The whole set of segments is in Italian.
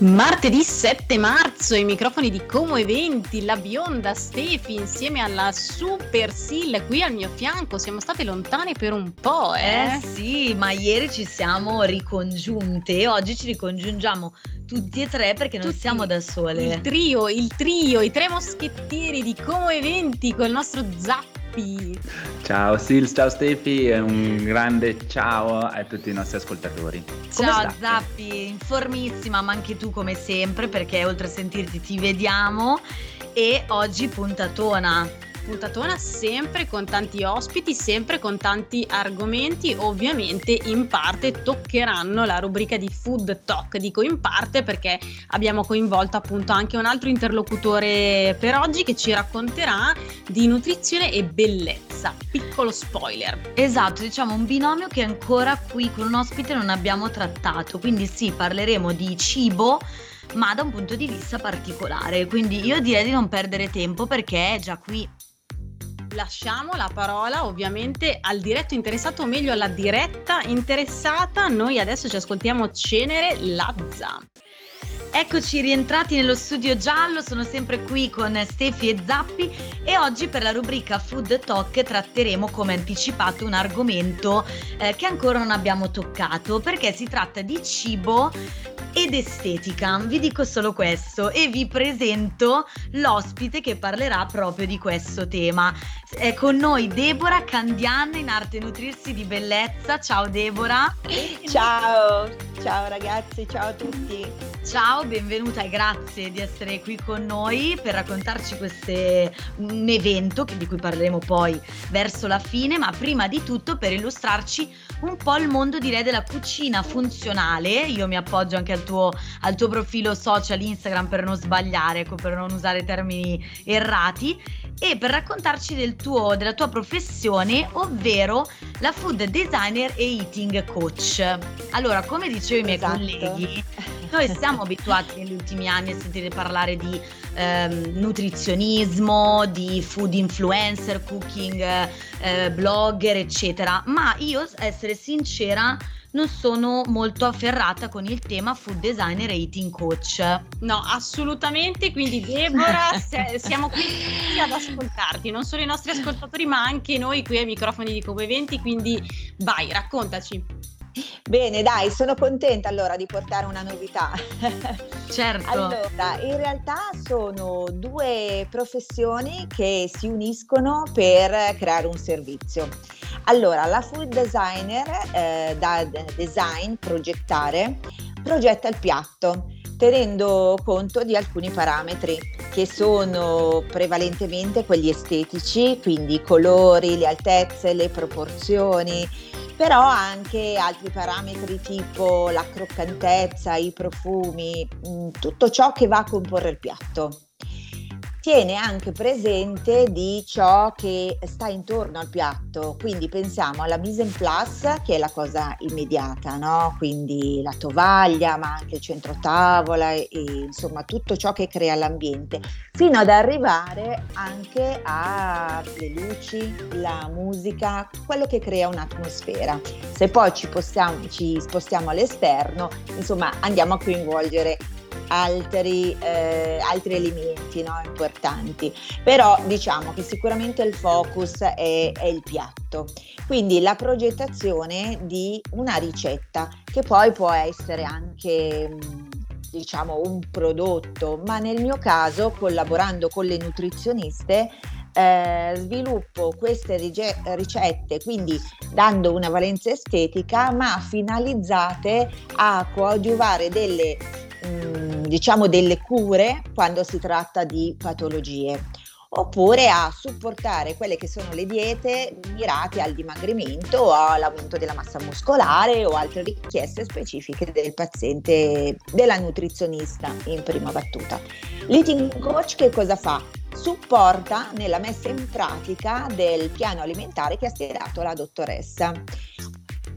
Martedì 7 marzo, i microfoni di Como Eventi, la bionda Stefi insieme alla Super Sil qui al mio fianco. Siamo state lontane per un po', eh? Eh sì, ma ieri ci siamo ricongiunte e oggi ci ricongiungiamo tutti e tre perché non Tutti. siamo da sole. Il trio, il trio, i tre moschettieri di Como Eventi con il nostro Zappi. Ciao Sil, ciao Stefi e un grande ciao a tutti i nostri ascoltatori. Ciao? Zappi, informissima, ma anche tu come sempre perché oltre a sentirti ti vediamo e oggi puntatona. Puntatona sempre con tanti ospiti, sempre con tanti argomenti, ovviamente in parte toccheranno la rubrica di Food Talk, dico in parte perché abbiamo coinvolto appunto anche un altro interlocutore per oggi che ci racconterà di nutrizione e bellezza. Piccolo spoiler. Esatto, diciamo un binomio che ancora qui con un ospite non abbiamo trattato, quindi sì, parleremo di cibo ma da un punto di vista particolare, quindi io direi di non perdere tempo perché è già qui. Lasciamo la parola ovviamente al diretto interessato, o meglio alla diretta interessata. Noi adesso ci ascoltiamo Cenere Lazza. Eccoci rientrati nello studio giallo, sono sempre qui con Stefi e Zappi e oggi per la rubrica Food Talk tratteremo come anticipato un argomento eh, che ancora non abbiamo toccato perché si tratta di cibo ed estetica. Vi dico solo questo e vi presento l'ospite che parlerà proprio di questo tema. È con noi Deborah Candian in arte nutrirsi di bellezza. Ciao Deborah. Ciao, ciao ragazzi, ciao a tutti. Ciao, benvenuta e grazie di essere qui con noi per raccontarci queste, un evento di cui parleremo poi verso la fine, ma prima di tutto per illustrarci un po' il mondo direi della cucina funzionale. Io mi appoggio anche al tuo, al tuo profilo social Instagram per non sbagliare, ecco, per non usare termini errati e per raccontarci del tuo, della tua professione, ovvero la food designer e eating coach. Allora, come dicevo ai miei Esatto. colleghi, noi siamo abituati negli ultimi anni a sentire parlare di ehm, nutrizionismo, di food influencer, cooking, eh, blogger, eccetera, ma io, essere sincera, non sono molto afferrata con il tema food designer e eating coach. No, assolutamente. Quindi, Deborah, se- siamo qui ad ascoltarti, non solo i nostri ascoltatori, ma anche noi qui ai microfoni di Come Eventi. Quindi, vai, raccontaci. Bene, dai, sono contenta allora di portare una novità. Certo. Allora, in realtà sono due professioni che si uniscono per creare un servizio. Allora, la food designer eh, da design, progettare, progetta il piatto tenendo conto di alcuni parametri che sono prevalentemente quelli estetici, quindi i colori, le altezze, le proporzioni, però anche altri parametri tipo la croccantezza, i profumi, mh, tutto ciò che va a comporre il piatto. Tiene anche presente di ciò che sta intorno al piatto, quindi pensiamo alla mise en place che è la cosa immediata, no? quindi la tovaglia, ma anche il centro tavola e, e, insomma tutto ciò che crea l'ambiente, fino ad arrivare anche alle luci, la musica, quello che crea un'atmosfera. Se poi ci, possiamo, ci spostiamo all'esterno, insomma andiamo a coinvolgere altri, eh, altri elementi no, importanti, però diciamo che sicuramente il focus è, è il piatto, quindi la progettazione di una ricetta che poi può essere anche mh, diciamo un prodotto, ma nel mio caso collaborando con le nutrizioniste eh, sviluppo queste ricette, quindi dando una valenza estetica, ma finalizzate a coadiuvare delle mh, diciamo delle cure quando si tratta di patologie oppure a supportare quelle che sono le diete mirate al dimagrimento o all'aumento della massa muscolare o altre richieste specifiche del paziente, della nutrizionista in prima battuta. L'eating coach che cosa fa? Supporta nella messa in pratica del piano alimentare che ha stilato la dottoressa.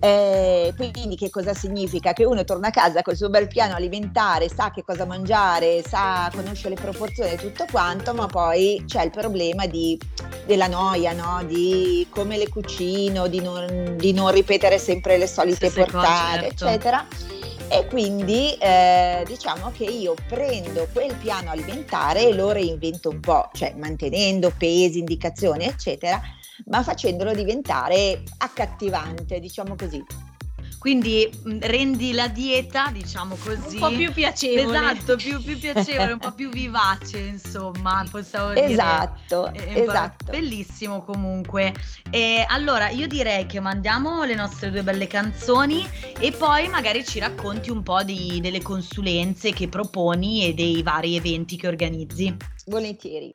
Eh, quindi che cosa significa? Che uno torna a casa col suo bel piano alimentare, sa che cosa mangiare, sa, conosce le proporzioni e tutto quanto, ma poi c'è il problema di, della noia, no? di come le cucino, di non, di non ripetere sempre le solite Stesse cose, portate, certo. eccetera. E quindi eh, diciamo che io prendo quel piano alimentare e lo reinvento un po', cioè mantenendo pesi, indicazioni, eccetera, ma facendolo diventare accattivante, diciamo così. Quindi mm, rendi la dieta, diciamo così, un po' più piacevole. Esatto, più, più piacevole, un po' più vivace, insomma, possiamo esatto, dire. Esatto, esatto. Bellissimo comunque. E allora io direi che mandiamo le nostre due belle canzoni e poi magari ci racconti un po' di, delle consulenze che proponi e dei vari eventi che organizzi. Volentieri.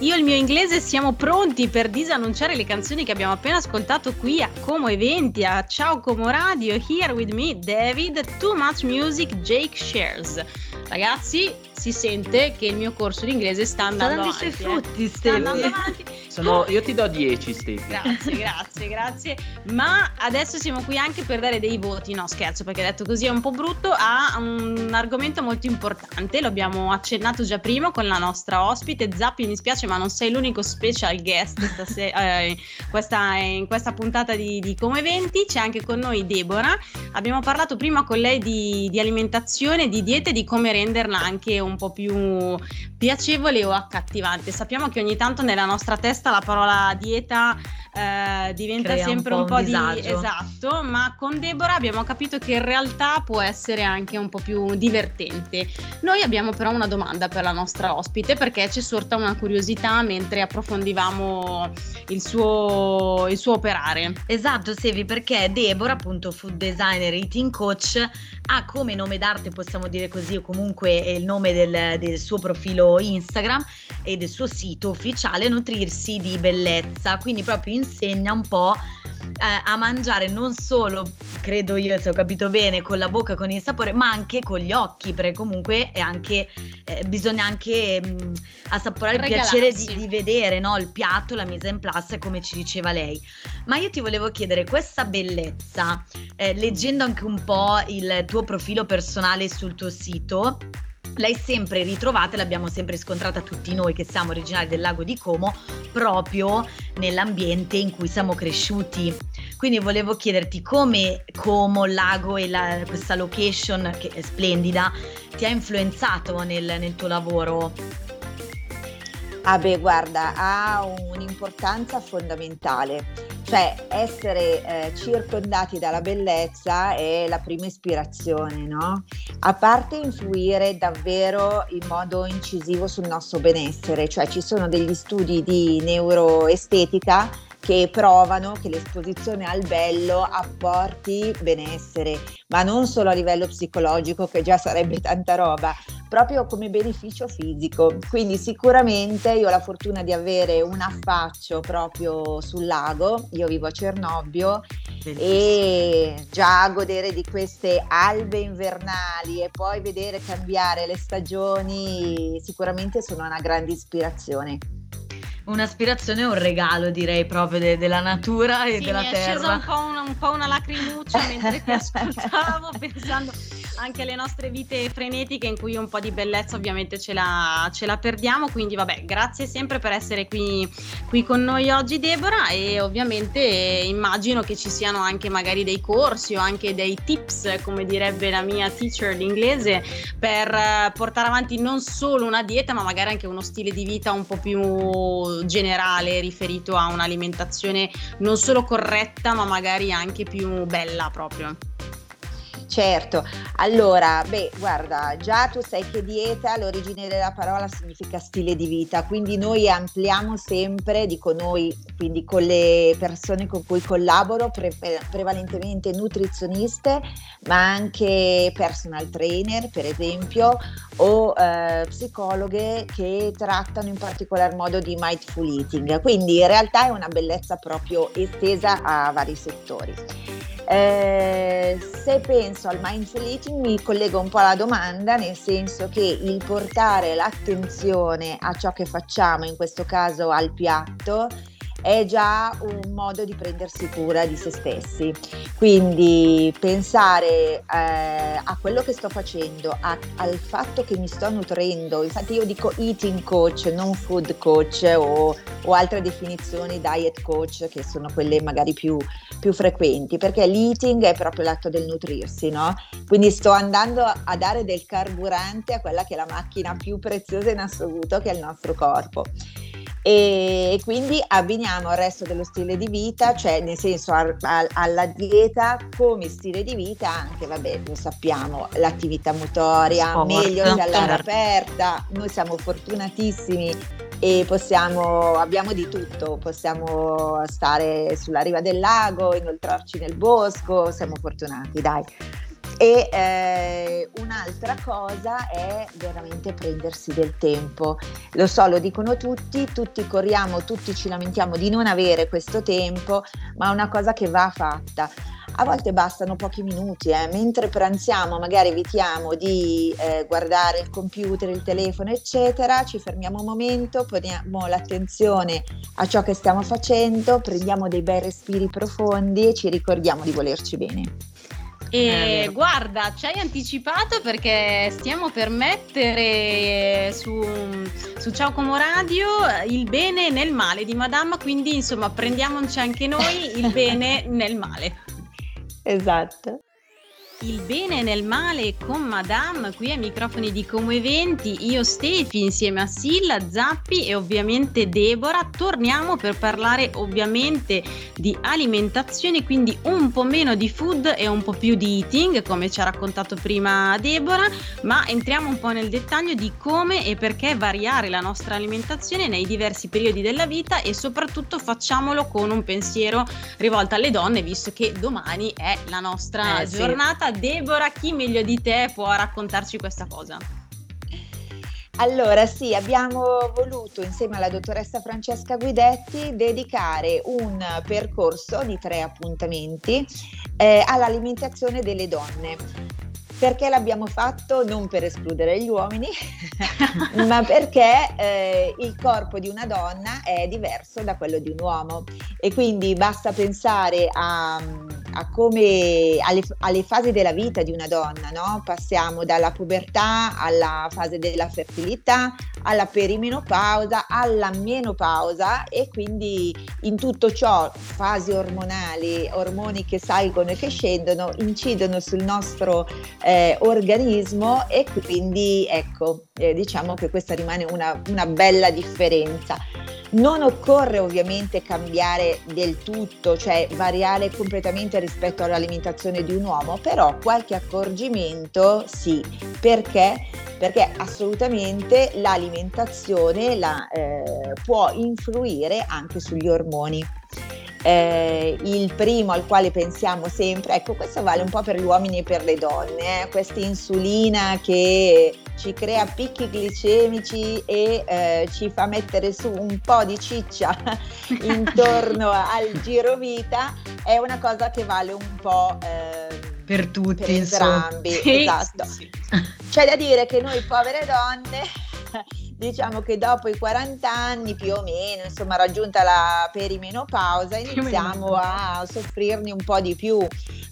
Io e il mio inglese siamo pronti per disannunciare le canzoni che abbiamo appena ascoltato qui a Como Eventi, a Ciao Como Radio, Here With Me, David, Too Much Music, Jake Shares. Ragazzi, si sente che il mio corso di inglese sta andando sta avanti. i suoi frutti, eh. Sta andando avanti. Sono, io ti do 10, Steffi. Grazie, grazie, grazie. Ma adesso siamo qui anche per dare dei voti, no scherzo, perché detto così è un po' brutto, a un argomento molto importante. Lo abbiamo accennato già prima con la nostra ospite. Zappi, mi spiace, ma non sei l'unico special guest stasera, eh, questa, in questa puntata di, di Come Eventi. C'è anche con noi Deborah. Abbiamo parlato prima con lei di, di alimentazione, di dieta e di come renderla anche un po' più piacevole o accattivante. Sappiamo che ogni tanto nella nostra testa la parola dieta eh, diventa Crea un sempre po' un po', un di disagio. esatto, ma con Deborah abbiamo capito che in realtà può essere anche un po' più divertente. Noi abbiamo però una domanda per la nostra ospite perché ci sorta una curiosità mentre approfondivamo il suo, il suo operare. Esatto, Sevi, perché Deborah, appunto food designer e eating coach, ha come nome d'arte, possiamo dire così, o comunque è il nome del, del suo profilo Instagram e del suo sito ufficiale, nutrirsi di bellezza. Quindi proprio insegna un po' eh, a mangiare non solo, credo io se ho capito bene, con la bocca, con il sapore, ma anche con gli occhi, perché comunque è anche, eh, bisogna anche mh, assaporare il piacere di, Regalarsi. di vedere no, il piatto, la mise en place, come ci diceva lei. Ma io ti volevo chiedere, questa bellezza, eh, leggendo anche un po' il tuo profilo personale sul tuo sito, l'hai sempre ritrovata, e l'abbiamo sempre scontrata tutti noi che siamo originari del lago di Como, proprio nell'ambiente in cui siamo cresciuti. Quindi volevo chiederti come Como, il lago e la- questa location che è splendida ti ha influenzato nel, nel tuo lavoro. Ah beh, guarda, ha un'importanza fondamentale, cioè essere eh, circondati dalla bellezza è la prima ispirazione, no? A parte influire davvero in modo incisivo sul nostro benessere, cioè ci sono degli studi di neuroestetica che provano che l'esposizione al bello apporti benessere, ma non solo a livello psicologico, che già sarebbe tanta roba, proprio come beneficio fisico. Quindi sicuramente io ho la fortuna di avere un affaccio proprio sul lago, io vivo a Cernobbio e già godere di queste albe invernali e poi vedere cambiare le stagioni sicuramente sono una grande ispirazione. Un'aspirazione e un regalo, direi proprio de- della natura e Sì, della mi è scesa terra. un po' una, un po' una lacrimuccia mentre ti ascoltavo, pensando anche alle nostre vite frenetiche in cui un po' di bellezza ovviamente ce la, ce la perdiamo. Quindi, vabbè, grazie sempre per essere qui, qui con noi oggi, Deborah. E ovviamente immagino che ci siano anche magari dei corsi o anche dei tips, come direbbe la mia teacher d'inglese, per eh, portare avanti non solo una dieta, ma magari anche uno stile di vita un po' più generale riferito a un'alimentazione non solo corretta, ma magari anche più bella proprio. Certo, allora, beh, guarda, già tu sai che dieta, l'origine della parola significa stile di vita, quindi noi ampliamo sempre, dico noi, quindi con le persone con cui collaboro, pre- prevalentemente nutrizioniste, ma anche personal trainer, per esempio, o eh, psicologhe che trattano in particolar modo di mindful eating. Quindi in realtà è una bellezza proprio estesa a vari settori. Eh, se penso al mindful eating mi collego un po' alla domanda, nel senso che il portare l'attenzione a ciò che facciamo, in questo caso al piatto, è già un modo di prendersi cura di se stessi. Quindi pensare eh, a quello che sto facendo, a, al fatto che mi sto nutrendo, infatti io dico eating coach, non food coach o, o altre definizioni diet coach che sono quelle magari più, più frequenti, perché l'eating è proprio l'atto del nutrirsi, no? Quindi sto andando a dare del carburante a quella che è la macchina più preziosa in assoluto, che è il nostro corpo e quindi abbiniamo il resto dello stile di vita, cioè nel senso a, a, alla dieta come stile di vita anche, vabbè, lo sappiamo, l'attività motoria, Sport, meglio che all'aria certo. aperta, noi siamo fortunatissimi e possiamo, abbiamo di tutto, possiamo stare sulla riva del lago, inoltrarci nel bosco, siamo fortunati, dai. E eh, un'altra cosa è veramente prendersi del tempo. Lo so, lo dicono tutti, tutti corriamo, tutti ci lamentiamo di non avere questo tempo, ma è una cosa che va fatta. A volte bastano pochi minuti, eh. mentre pranziamo magari evitiamo di eh, guardare il computer, il telefono, eccetera, ci fermiamo un momento, poniamo l'attenzione a ciò che stiamo facendo, prendiamo dei bei respiri profondi e ci ricordiamo di volerci bene. E guarda, ci hai anticipato perché stiamo per mettere su, su Ciao Como Radio il bene nel male di Madame, quindi insomma prendiamoci anche noi il bene nel male. Esatto. Il bene nel male con Madame qui ai microfoni di Como Eventi, io Stefi insieme a Silla, Zappi e ovviamente Deborah torniamo per parlare ovviamente di alimentazione, quindi un po' meno di food e un po' più di eating come ci ha raccontato prima Deborah, ma entriamo un po' nel dettaglio di come e perché variare la nostra alimentazione nei diversi periodi della vita e soprattutto facciamolo con un pensiero rivolto alle donne visto che domani è la nostra eh, giornata. Sì Deborah, chi meglio di te può raccontarci questa cosa? Allora sì, abbiamo voluto insieme alla dottoressa Francesca Guidetti dedicare un percorso di tre appuntamenti eh, all'alimentazione delle donne. Perché l'abbiamo fatto non per escludere gli uomini, ma perché eh, il corpo di una donna è diverso da quello di un uomo e quindi basta pensare a come alle, alle, fasi della vita di una donna, no? Passiamo dalla pubertà alla fase della fertilità, alla perimenopausa, alla menopausa e quindi in tutto ciò fasi ormonali, ormoni che salgono e che scendono, incidono sul nostro eh, organismo e quindi ecco, eh, diciamo che questa rimane una, una bella differenza. Non occorre ovviamente cambiare del tutto, cioè variare completamente rispetto all'alimentazione di un uomo, però qualche accorgimento sì, perché? Perché assolutamente l'alimentazione la, eh, può influire anche sugli ormoni. Eh, il primo al quale pensiamo sempre, ecco questo vale un po' per gli uomini e per le donne, eh, questa insulina che ci crea picchi glicemici e eh, ci fa mettere su un po' di ciccia intorno al girovita, è una cosa che vale un po' eh, per tutti, per entrambi. Sì, esatto. Sì, sì. C'è da dire che noi povere donne diciamo che dopo i 40 anni più o meno, insomma, raggiunta la perimenopausa, iniziamo a soffrirne un po' di più.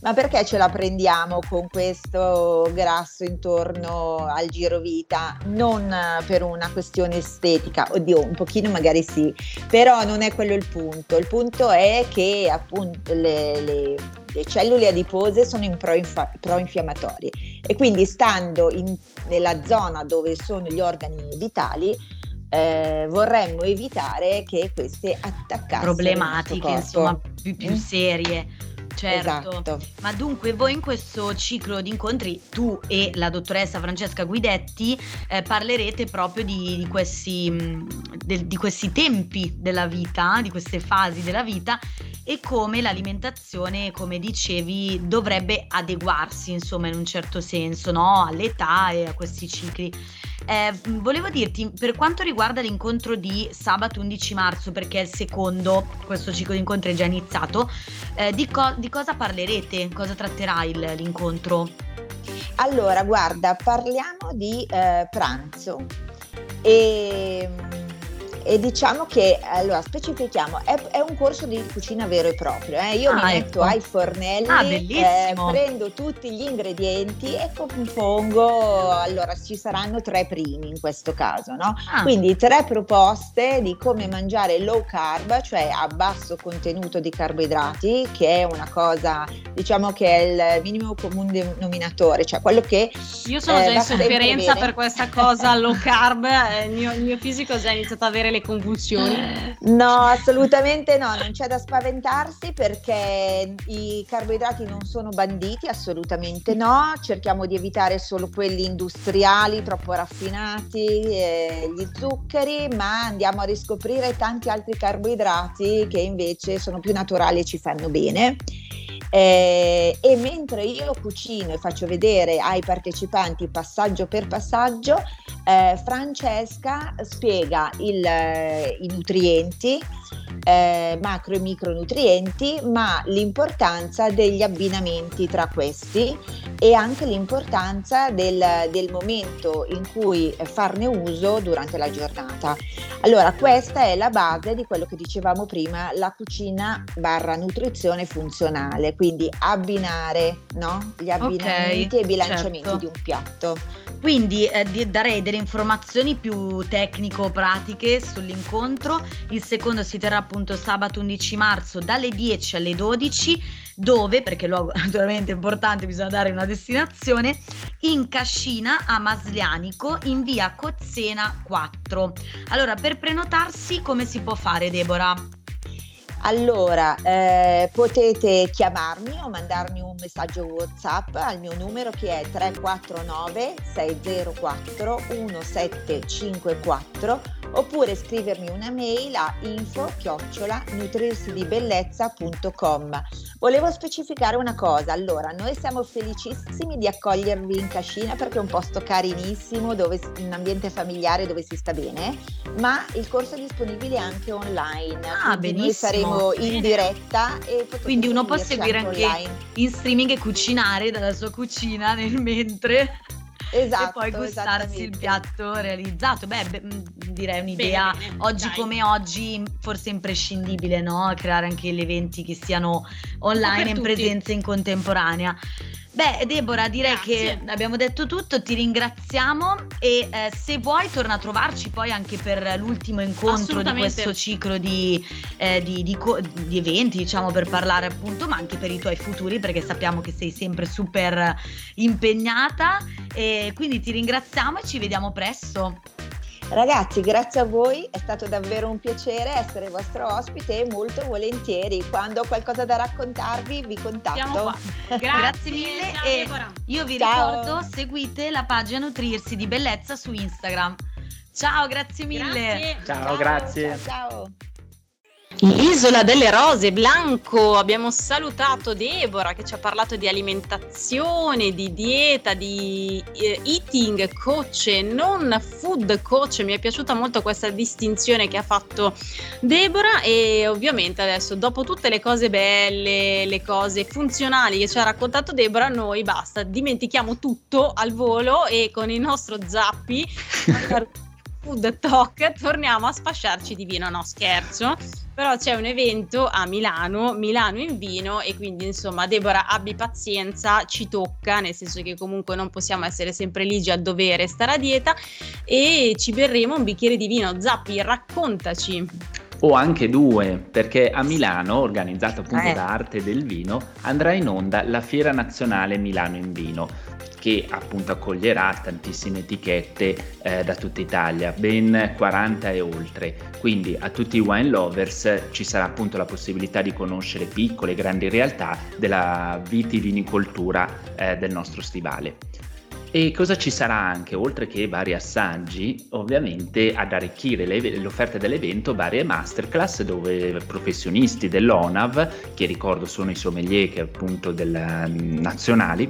Ma perché ce la prendiamo con questo grasso intorno al giro vita? Non per una questione estetica, oddio, un pochino magari sì, però non è quello il punto. Il punto è che appunto le, le le cellule adipose sono in pro-infiammatorie e quindi stando in, nella zona dove sono gli organi vitali eh, vorremmo evitare che queste attaccassero problematiche insomma più, più mm? serie Certo, esatto. ma dunque voi in questo ciclo di incontri, tu e la dottoressa Francesca Guidetti, eh, parlerete proprio di, di, questi, mm, de, di questi tempi della vita, di queste fasi della vita e come l'alimentazione, come dicevi, dovrebbe adeguarsi, insomma, in un certo senso, no? all'età e a questi cicli. Eh, volevo dirti, per quanto riguarda l'incontro di sabato 11 marzo, perché è il secondo, questo ciclo di incontri è già iniziato, eh, di, co- di, cosa parlerete? Cosa tratterà il, l'incontro? Allora, guarda, parliamo di eh, pranzo e e diciamo che, allora specifichiamo, è, è un corso di cucina vero e proprio. Eh? Io Ah, mi metto ecco. ai fornelli, Ah, eh, prendo tutti gli ingredienti e compongo, allora ci saranno tre primi in questo caso, no? Ah, Quindi tre proposte di come mangiare low carb, cioè a basso contenuto di carboidrati, che è una cosa, diciamo che è il minimo comune denominatore, cioè quello che Io sono Eh, già in sofferenza per questa cosa low carb, eh, il, mio, il mio fisico ha già iniziato ad avere le convulsioni. No, assolutamente no, non c'è da spaventarsi perché i carboidrati non sono banditi, assolutamente no, cerchiamo di evitare solo quelli industriali, troppo raffinati, eh, gli zuccheri, ma andiamo a riscoprire tanti altri carboidrati che invece sono più naturali e ci fanno bene. Eh, e mentre io cucino e faccio vedere ai partecipanti passaggio per passaggio, eh, Francesca spiega il, eh, i nutrienti, eh, macro e micronutrienti, ma l'importanza degli abbinamenti tra questi e anche l'importanza del, del momento in cui farne uso durante la giornata. Allora, questa è la base di quello che dicevamo prima, la cucina barra nutrizione funzionale, quindi abbinare no? gli abbinamenti e i bilanciamenti certo. di un piatto. Quindi eh, darei delle informazioni più tecnico-pratiche sull'incontro. Il secondo si terrà appunto sabato 11 marzo dalle 10 alle 12, dove, perché luogo naturalmente è importante, bisogna dare una destinazione, in Cascina a Maslianico in via Cozzena 4. Allora, per prenotarsi come si può fare, Deborah? Allora, eh, potete chiamarmi o mandarmi un messaggio WhatsApp al mio numero che è 349 604 1754 oppure scrivermi una mail a info chiocciola nutrirsidibellezza.com. Volevo specificare una cosa, allora noi siamo felicissimi di accogliervi in Cascina perché è un posto carinissimo, dove, un ambiente familiare dove si sta bene, ma il corso è disponibile anche online. Ah, benissimo. Noi saremo in Bene. diretta e Quindi uno può seguire anche online. in streaming e cucinare dalla sua cucina nel mentre Esatto, e poi gustarsi il piatto realizzato. Beh, beh, mh, direi un'idea Bene, bene, oggi dai. come oggi forse imprescindibile, no? Creare anche gli eventi che siano online Per in tutti. presenza in contemporanea. Beh, Deborah, direi Grazie. che abbiamo detto tutto, ti ringraziamo e eh, se vuoi torna a trovarci poi anche per l'ultimo incontro di questo ciclo di, eh, di- di co- di eventi, diciamo, per parlare appunto, ma anche per i tuoi futuri, perché sappiamo che sei sempre super impegnata e quindi ti ringraziamo e ci vediamo presto. Ragazzi, grazie a voi, è stato davvero un piacere essere vostro ospite e molto volentieri. Quando ho qualcosa da raccontarvi vi Siamo contatto. qua. Grazie, Grazie mille ciao, e- Deborah. Io vi Ciao. ricordo, seguite la pagina Nutrirsi di Bellezza su Instagram. Ciao, grazie mille. Grazie. Ciao, grazie. Ciao. ciao. Isola delle Rose, Blanco, abbiamo salutato Deborah che ci ha parlato di alimentazione, di dieta, di eh, eating coach e non food coach. Mi è piaciuta molto questa distinzione che ha fatto Deborah e ovviamente adesso dopo tutte le cose belle, le cose funzionali che ci ha raccontato Deborah, noi basta, dimentichiamo tutto al volo e con il nostro zappi Food Talk torniamo a sfasciarci di vino, no scherzo, però c'è un evento a Milano, Milano in vino e quindi insomma Deborah abbi pazienza, ci tocca, nel senso che comunque non possiamo essere sempre ligi a dovere stare a dieta e ci berremo un bicchiere di vino. Zappi, raccontaci. O anche due, perché a Milano, organizzato appunto Eh. da Arte del Vino, andrà in onda la Fiera Nazionale Milano in Vino, che appunto accoglierà tantissime etichette eh, da tutta Italia, ben 40 e oltre. Quindi a tutti i wine lovers ci sarà appunto la possibilità di conoscere piccole e grandi realtà della vitivinicoltura eh, del nostro stivale. E cosa ci sarà anche, oltre che vari assaggi, ovviamente ad arricchire le- l'offerta dell'evento varie masterclass dove professionisti dell'ONAV, che ricordo sono i sommelier che appunto del, mm, nazionali,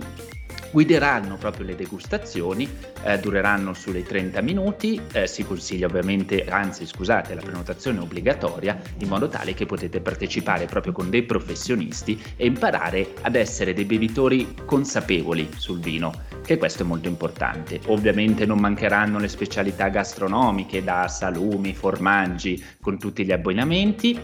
guideranno proprio le degustazioni, eh, dureranno sulle 30 minuti, eh, si consiglia ovviamente, anzi scusate, la prenotazione è obbligatoria, in modo tale che potete partecipare proprio con dei professionisti e imparare ad essere dei bevitori consapevoli sul vino che questo è molto importante. Ovviamente non mancheranno le specialità gastronomiche da salumi, formaggi con tutti gli abbinamenti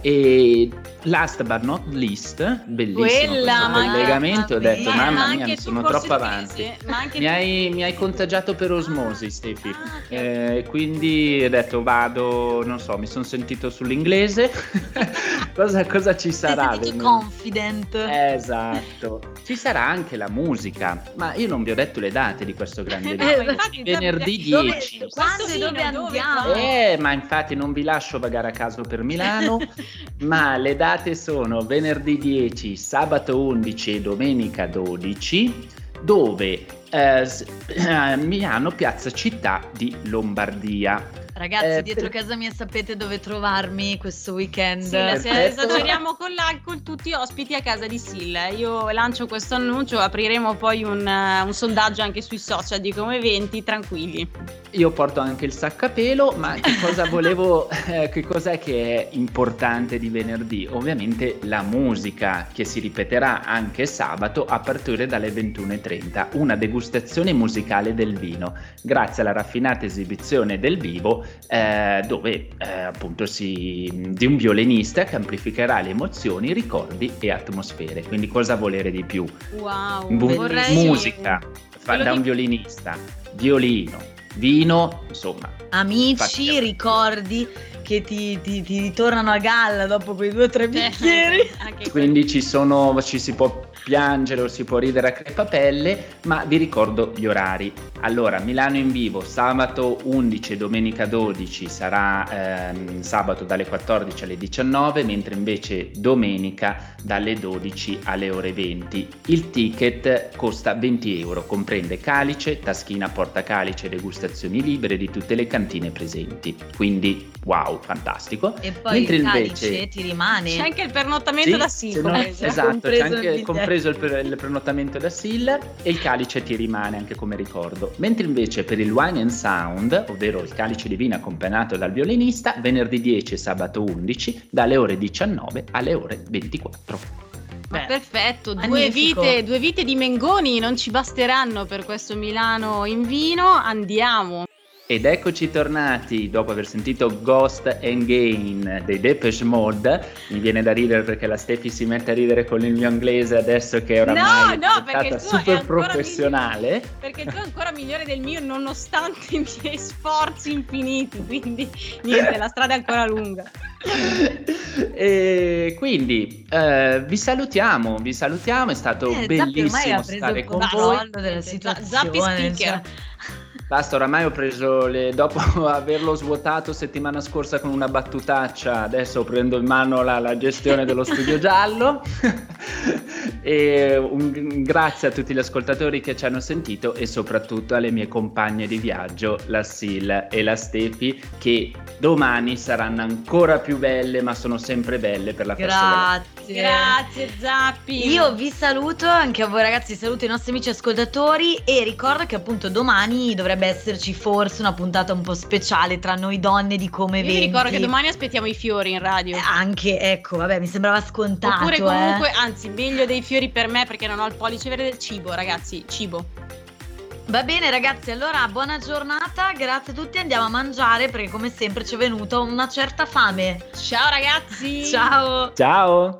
e last but not least, bellissimo Quella, questo collegamento, ho detto ma mamma mia mi sono troppo avanti. anche Mi hai, mi hai contagiato per osmosi, Stefi. Ah, Eh, quindi ho detto vado, non so, mi sono sentito sull'inglese. cosa, cosa ci sei sarà? sentito venerdì? confident. Esatto. Ci sarà anche la musica, ma io non vi ho detto le date di questo grande ma infatti, Venerdì Dove- 10. quando e sì, dove andiamo? Eh, ma infatti non vi lascio vagare a caso per Milano, ma le date sono venerdì 10, sabato 11 e domenica 12, dove eh, eh, Milano, piazza città di Lombardia. Ragazzi, Eh, dietro per- casa mia sapete dove trovarmi questo weekend. Sì, esageriamo con l'alcol, tutti ospiti a casa di Silla. Io lancio questo annuncio, apriremo poi un, eh, un sondaggio anche sui social di come eventi, tranquilli. Io porto anche il sacco a pelo, ma che cosa volevo, eh, che cos'è che è importante di venerdì? Ovviamente la musica che si ripeterà anche sabato a partire dalle 21.30, una degustazione musicale del vino, grazie alla raffinata esibizione del vivo, eh, dove eh, appunto si, di un violinista che amplificherà le emozioni, ricordi e atmosfere. Quindi cosa volere di più? Wow, Bu- vorrei- musica fa- da un violinista, violino, vino, insomma. Amici, Infatti- ricordi che ti, ti- ti ritornano a galla dopo quei due o tre bicchieri. Anche Quindi ci sono, ci si può piangere o si può ridere a crepapelle, ma vi ricordo gli orari. Allora, Milano in vivo, sabato 11 e domenica 12 sarà ehm, sabato dalle 14 alle 19, mentre invece domenica dalle 12 alle ore 20. Il ticket costa 20 euro, comprende calice, taschina portacalice e degustazioni libere di tutte le cantine presenti. Quindi, wow, fantastico. E poi Mentre il invece- calice ti rimane. C'è anche il pernottamento Sì, da no- compreso. esatto, Compreso c'è il anche biglietto. compreso il, pre- il prenotamento da SIL e il calice ti rimane anche come ricordo. Mentre invece per il Wine and Sound, ovvero il calice di vino accompagnato dal violinista, venerdì 10 e sabato 11 dalle ore 19 alle ore 24. Ma Beh, perfetto, due vite, due vite di Mengoni non ci basteranno per questo Milano in vino. Andiamo. Ed eccoci tornati dopo aver sentito Ghost and Gain dei Depeche Mode. Mi viene da ridere perché la Steffi si mette a ridere con il mio inglese adesso che oramai No, è no, perché diventata il tuo è super ancora professionale. Perché tu è ancora migliore del mio nonostante i miei sforzi infiniti. Quindi niente, la strada è ancora lunga. e quindi eh, vi salutiamo, vi salutiamo, è stato Eh, Zappi bellissimo stare con voi. della Zappi situazione. speaker. cioè. Basta, oramai ho preso le... dopo averlo svuotato settimana scorsa con una battutaccia, adesso prendo in mano la, la gestione dello studio giallo. e un, grazie a tutti gli ascoltatori che ci hanno sentito e soprattutto alle mie compagne di viaggio, la Sil e la Stefi, che domani saranno ancora più belle, ma sono sempre belle per la festa della Grazie. Grazie Zappi. Io vi saluto, anche a voi ragazzi, saluto i nostri amici ascoltatori e ricordo che appunto domani dovrebbe esserci forse una puntata un po' speciale tra noi donne di come Io vi ricordo che domani aspettiamo i fiori in radio. Eh, Anche, ecco, vabbè, mi sembrava scontato. Oppure eh. comunque, anzi, meglio dei fiori per me perché non ho il pollice verde del cibo, ragazzi. Cibo. Va bene ragazzi, allora buona giornata, grazie a tutti, andiamo a mangiare perché come sempre ci è venuta una certa fame. Ciao ragazzi. Ciao! Ciao!